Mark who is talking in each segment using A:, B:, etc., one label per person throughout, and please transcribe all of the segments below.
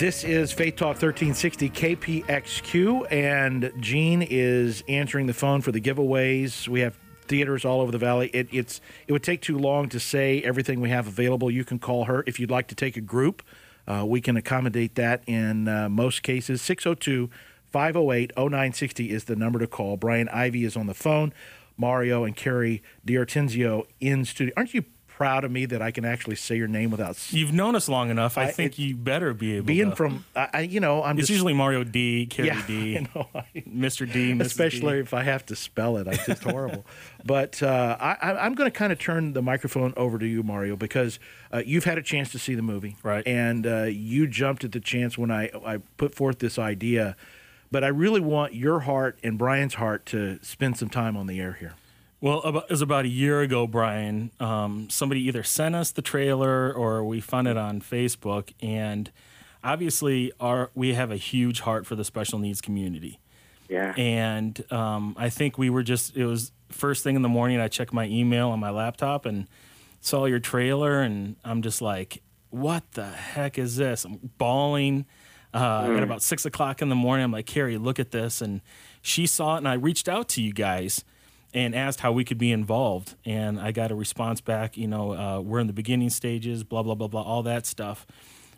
A: This is Faith Talk 1360 KPXQ, and Gene is answering the phone for the giveaways. We have theaters all over the valley. It, it's it would take too long to say everything we have available. You can call her if you'd like to take a group. Uh, we can accommodate that in uh, most cases. 602 508 0960 is the number to call. Brian Ivie is on the phone. Mario and Carrie D'Ortenzio in studio. Aren't you proud of me that I can actually say your name without.
B: You've known us long enough. I, I think you better be able.
A: Being
B: to.
A: from, I, you know, I'm.
B: It's
A: just,
B: usually Mario D, Carrie
A: yeah,
B: D,
A: you know, I,
B: Mr. D, Mrs.
A: especially
B: D.
A: if I have to spell it. It's just horrible. but uh, I, am going to kind of turn the microphone over to you, Mario, because uh, you've had a chance to see the movie,
B: right?
A: And uh, you jumped at the chance when I, I put forth this idea. But I really want your heart and Brian's heart to spend some time on the air here.
B: Well, about, it was about a year ago, Brian. Um, somebody either sent us the trailer or we found it on Facebook, and obviously, our we have a huge heart for the special needs community.
C: Yeah.
B: And um, I think we were just it was first thing in the morning. I checked my email on my laptop and saw your trailer, and I'm just like, "What the heck is this?" I'm bawling. Uh, mm. At about six o'clock in the morning, I'm like, Carrie, look at this, and she saw it, and I reached out to you guys and asked how we could be involved. And I got a response back, you know, uh, we're in the beginning stages, blah, blah, blah, blah, all that stuff.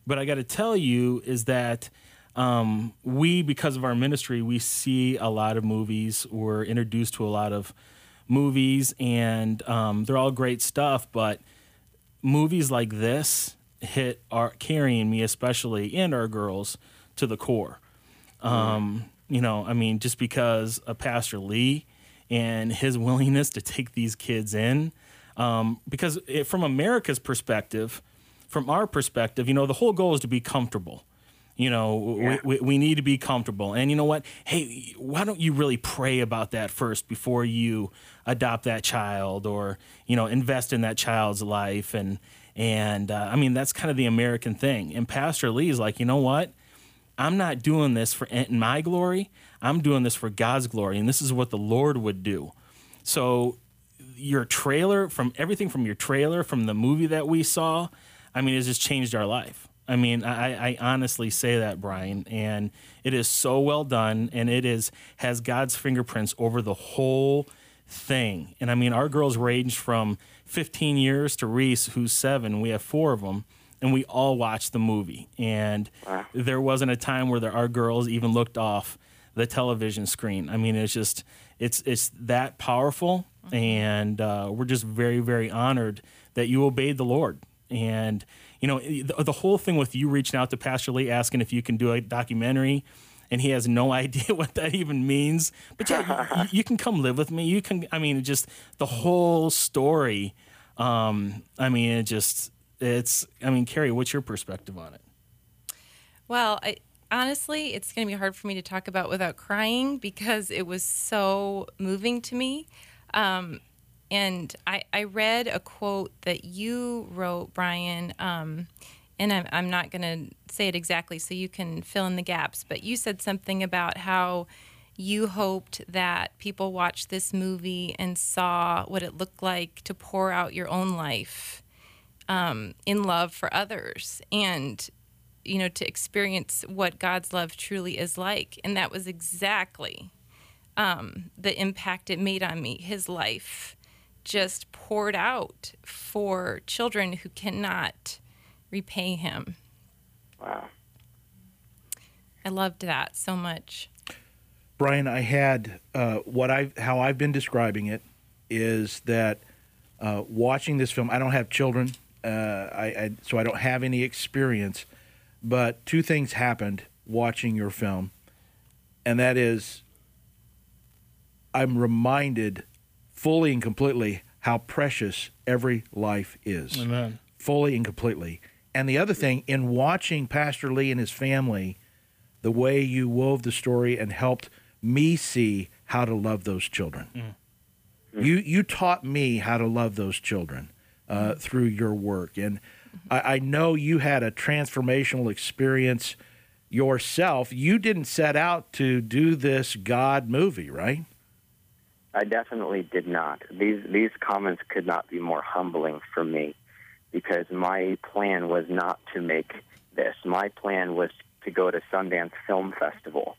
B: But I got to tell you is that um, we, because of our ministry, we see a lot of movies. We're introduced to a lot of movies, and um, they're all great stuff. But movies like this hit our carrying me, especially, and our girls to the core. Um, you know, I mean, just because a Pastor Lee and his willingness to take these kids in. Um, because it, from America's perspective, from our perspective, you know, the whole goal is to be comfortable. You know, yeah. we, we, we, need to be comfortable. And you know what? Hey, why don't you really pray about that first before you adopt that child or, you know, invest in that child's life? And, and uh, I mean, that's kind of the American thing. And Pastor Lee is like, you know what? I'm not doing this for my glory. I'm doing this for God's glory, and this is what the Lord would do. So, your trailer, from everything from your trailer, from the movie that we saw, I mean, it just changed our life. I mean, I, I honestly say that, Brian, and it is so well done, and it is has God's fingerprints over the whole thing. And I mean, our girls range from 15 years to Reese, who's seven. We have four of them and we all watched the movie. And wow. there wasn't a time where there, our girls even looked off the television screen. I mean, it's just it's it's that powerful, mm-hmm. and uh, we're just very very honored that you obeyed the Lord. And you know, the, the whole thing with you reaching out to Pastor Lee asking if you can do a documentary and he has no idea what that even means. But yeah, you, you, can come live with me. You can. I mean, just the whole story. Um, I mean, it just it's i mean carrie what's your perspective on it?
D: Well I, honestly it's going to be hard for me to talk about without crying because it was so moving to me. Um, and I, I, read a quote that you wrote brian um, and I'm, I'm not going to say it exactly so you can fill in the gaps but you said something about how you hoped that people watched this movie and saw what it looked like to pour out your own life um, in love for others and you know to experience what god's love truly is like. And that was exactly um, the impact it made on me. His life just poured out for children who cannot repay him.
C: Wow.
D: I loved that so much.
A: Brian i had uh, what i how i've been describing it is that uh, watching this film i don't have children uh, I, I, so I don't have any experience. But two things happened watching your film, and that is, I'm reminded fully and completely how precious every life is.
B: Amen.
A: Fully and completely. And the other thing, in watching Pastor Lee and his family, the way you wove the story and helped me see how to love those children. Mm. You you taught me how to love those children uh, through your work. And I, I, know you had a transformational experience yourself. You didn't set out to do this God movie, right?
C: I definitely did not. These these comments could not be more humbling for me because my plan was not to make this. My plan was to go to Sundance Film Festival,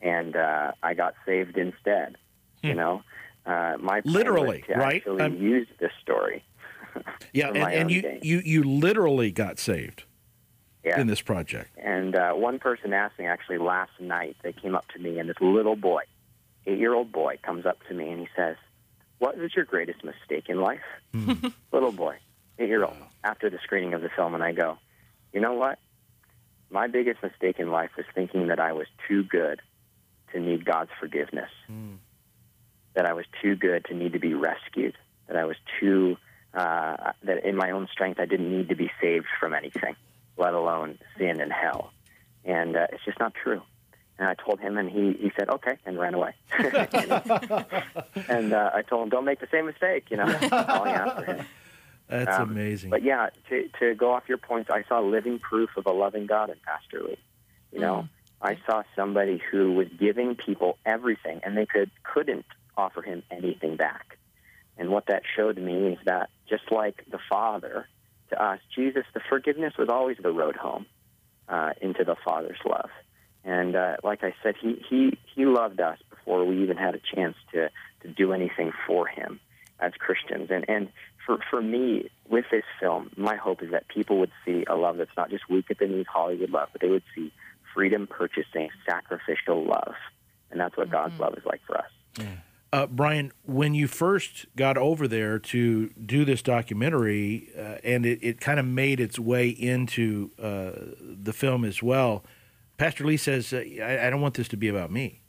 C: and uh, I got saved instead. You know, uh, my
A: Literally, right?
C: Actually,
A: I'm-
C: use this story.
A: Yeah, and, and you,
C: gain.
A: you you literally got saved
C: Yeah.
A: in this project.
C: And uh, one person asked me actually last night. They came up to me, and this little boy, eight-year-old boy, comes up to me and he says, "What was your greatest mistake in life?" little boy, eight-year-old. After the screening of the film, and I go, "You know what? My biggest mistake in life was thinking that I was too good to need God's forgiveness. That I was too good to need to be rescued. That I was too uh, that in my own strength I didn't need to be saved from anything, let alone sin and hell. And uh, it's just not true. And I told him, and he, he said, okay, and ran away. and uh, I told him, don't make the same mistake, you know, calling after him.
A: That's
C: Um,
A: amazing.
C: But yeah, to, to go off your points, I saw living proof of a loving God in Pastor Lee. You know, I saw somebody who was giving people everything, and they could couldn't offer him anything back. And what that showed me is that just like the Father to us, Jesus, the forgiveness was always the road home uh, into the Father's love. And uh, like I said, he, he he loved us before we even had a chance to to do anything for him as Christians. And and for for me, with this film, my hope is that people would see a love that's not just weak at the knees Hollywood love, but they would see freedom purchasing sacrificial love. And that's what God's love is like for us.
A: Uh, Brian, when you first got over there to do this documentary, uh, and it, it kind of made its way into uh, the film as well, Pastor Lee says, uh, I, I don't want this to be about me.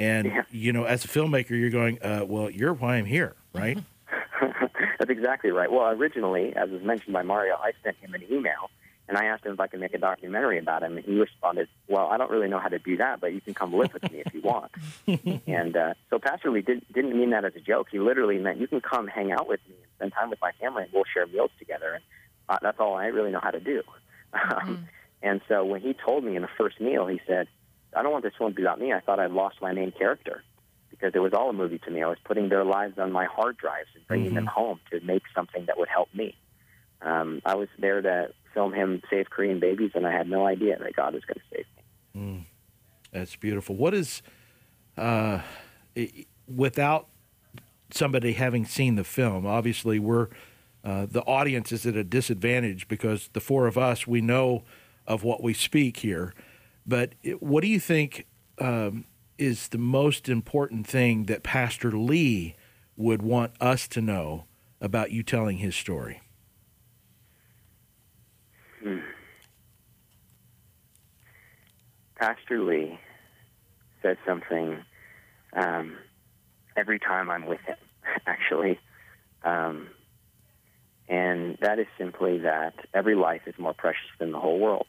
A: And,
C: Yeah.
A: you know, as a filmmaker, you're going, uh, well, you're why I'm here, right?
C: That's exactly right. Well, originally, as was mentioned by Mario, I sent him an email and I asked him if I could make a documentary about him, and he responded, "Well, I don't really know how to do that, but you can come live with me if you want." and uh, so Pastor Lee did, didn't mean that as a joke. He literally meant you can come hang out with me and spend time with my family, and we'll share meals together. And uh, that's all I really know how to do. Um, and so when he told me in the first meal, he said, "I don't want this film to be about me. I thought I'd lost my main character." Because it was all a movie to me. I was putting their lives on my hard drives and bringing them home to make something that would help me. Um, I was there to film him save Korean babies, and I had no idea that God was going to save me.
A: That's beautiful. What is, uh, without somebody having seen the film, obviously we're, uh, the audience is at a disadvantage because the four of us, we know of what we speak here. But what do you think um, is the most important thing that Pastor Lee would want us to know about you telling his story?
C: Pastor Lee says something um, every time I'm with him, actually. Um, and that is simply that every life is more precious than the whole world.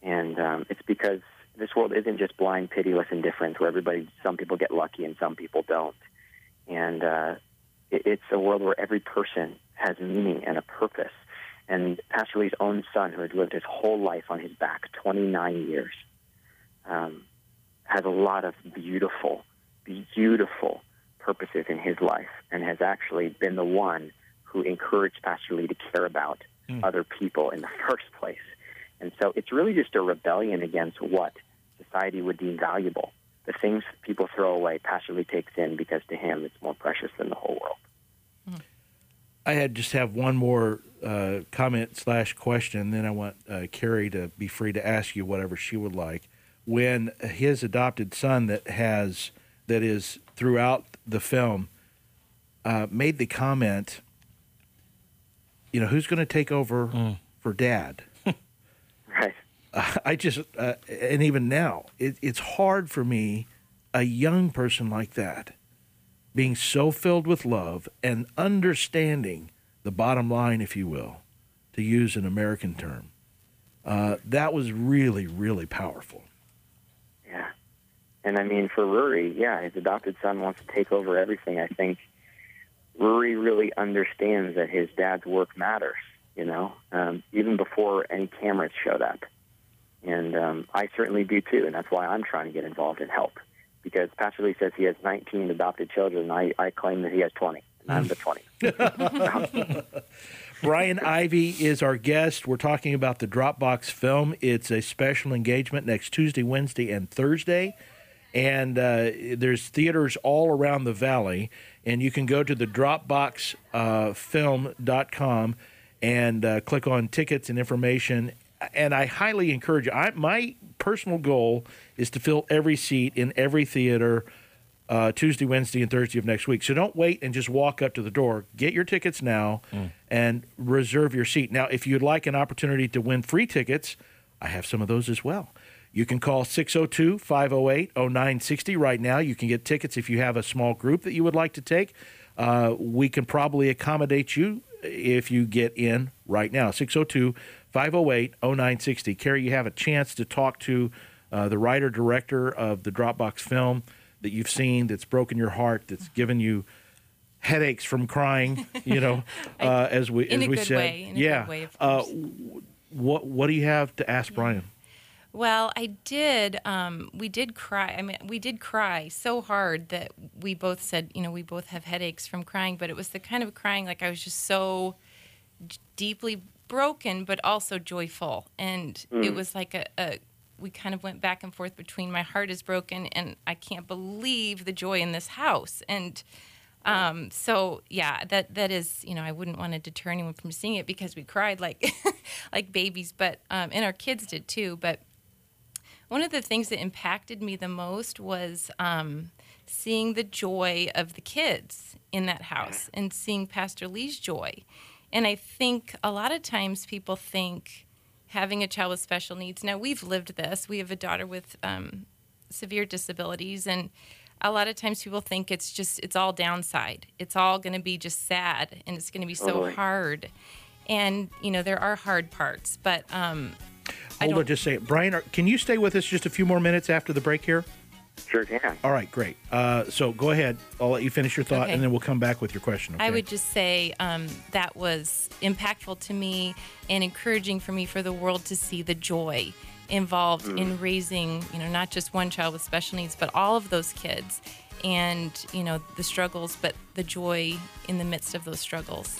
C: And um, it's because this world isn't just blind, pitiless indifference where everybody, some people get lucky and some people don't. And uh, it, it's a world where every person has meaning and a purpose. And Pastor Lee's own son, who had lived his whole life on his back, 29 years, um, has a lot of beautiful, beautiful purposes in his life and has actually been the one who encouraged Pastor Lee to care about other people in the first place. And so it's really just a rebellion against what society would deem valuable. The things people throw away, Pastor Lee takes in because to him it's more precious than the whole world.
A: I had just have one more uh, comment slash question. Then I want uh, Carrie to be free to ask you whatever she would like. When his adopted son that has that is throughout the film uh, made the comment, you know, who's going to take over for dad?
C: Right.
A: I just, uh, and even now, it, it's hard for me, a young person like that, being so filled with love and understanding the bottom line, if you will, to use an American term. Uh, that was really, really powerful.
C: Yeah. And I mean, for Rory, yeah, his adopted son wants to take over everything. I think Rory really understands that his dad's work matters, you know, um, even before any cameras showed up. And um, I certainly do too, and that's why I'm trying to get involved and help. Because Pastor Lee says he has 19 adopted children, I, I claim that he has 20, I'm the 20.
A: Brian Ivie is our guest. We're talking about the Drop Box film. It's a special engagement next Tuesday, Wednesday, and Thursday. And uh, there's theaters all around the valley. And you can go to the dropboxfilm.com and uh, click on tickets and information. And I highly encourage you. I, my personal goal is to fill every seat in every theater uh, Tuesday, Wednesday, and Thursday of next week. So don't wait and just walk up to the door. Get your tickets now and reserve your seat. Now, if you'd like an opportunity to win free tickets, I have some of those as well. You can call 602 508 0960 right now. You can get tickets if you have a small group that you would like to take. Uh, we can probably accommodate you if you get in right now. 602 508 0960. Carrie, you have a chance to talk to uh, the writer director of the Drop Box film that you've seen that's broken your heart, that's given you headaches from crying, you know, uh, as we
D: In
A: as
D: a
A: we
D: good
A: said.
D: way, in a good
A: yeah.
D: way, of
A: uh, what what do you have to ask Brian?
D: Well, I did. Um, we did cry. I mean, we did cry so hard that we both said, you know, we both have headaches from crying. But it was the kind of crying like I was just so d- deeply broken, but also joyful, and it was like a, a. We kind of went back and forth between my heart is broken and I can't believe the joy in this house. And um, so yeah, that that is you know I wouldn't want to deter anyone from seeing it because we cried like like babies, but um, and our kids did too. But one of the things that impacted me the most was um, seeing the joy of the kids in that house and seeing Pastor Lee's joy. And I think a lot of times people think having a child with special needs. Now we've lived this. We have a daughter with um, severe disabilities, and a lot of times people think it's just it's all downside. It's all going to be just sad, and it's going to be so
C: Totally.
D: hard. And you know there are hard parts, but um, I
A: Hold on just a second. Brian, are, can you stay with us just a few more minutes after the break here?
C: Sure can.
A: All right, great. Uh, so go ahead. I'll let you finish your thought,
D: Okay.
A: and then we'll come back with your question.
D: I would just say um, that was impactful to me and encouraging for me for the world to see the joy involved in raising, you know, not just one child with special needs, but all of those kids and, you know, the struggles, but the joy in the midst of those struggles.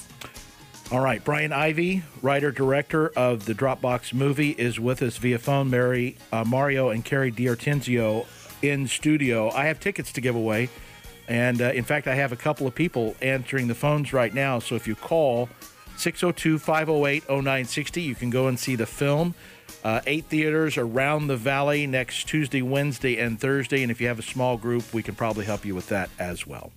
A: All right, Brian Ivie, writer director of the Drop Box movie, is with us via phone. Mary, uh, Mario, and Carrie D'Ortenzio in studio. I have tickets to give away, and uh, in fact, I have a couple of people answering the phones right now. So if you call 602 508 0960, you can go and see the film. Uh, eight theaters around the valley next Tuesday, Wednesday, and Thursday. And if you have a small group, we can probably help you with that as well.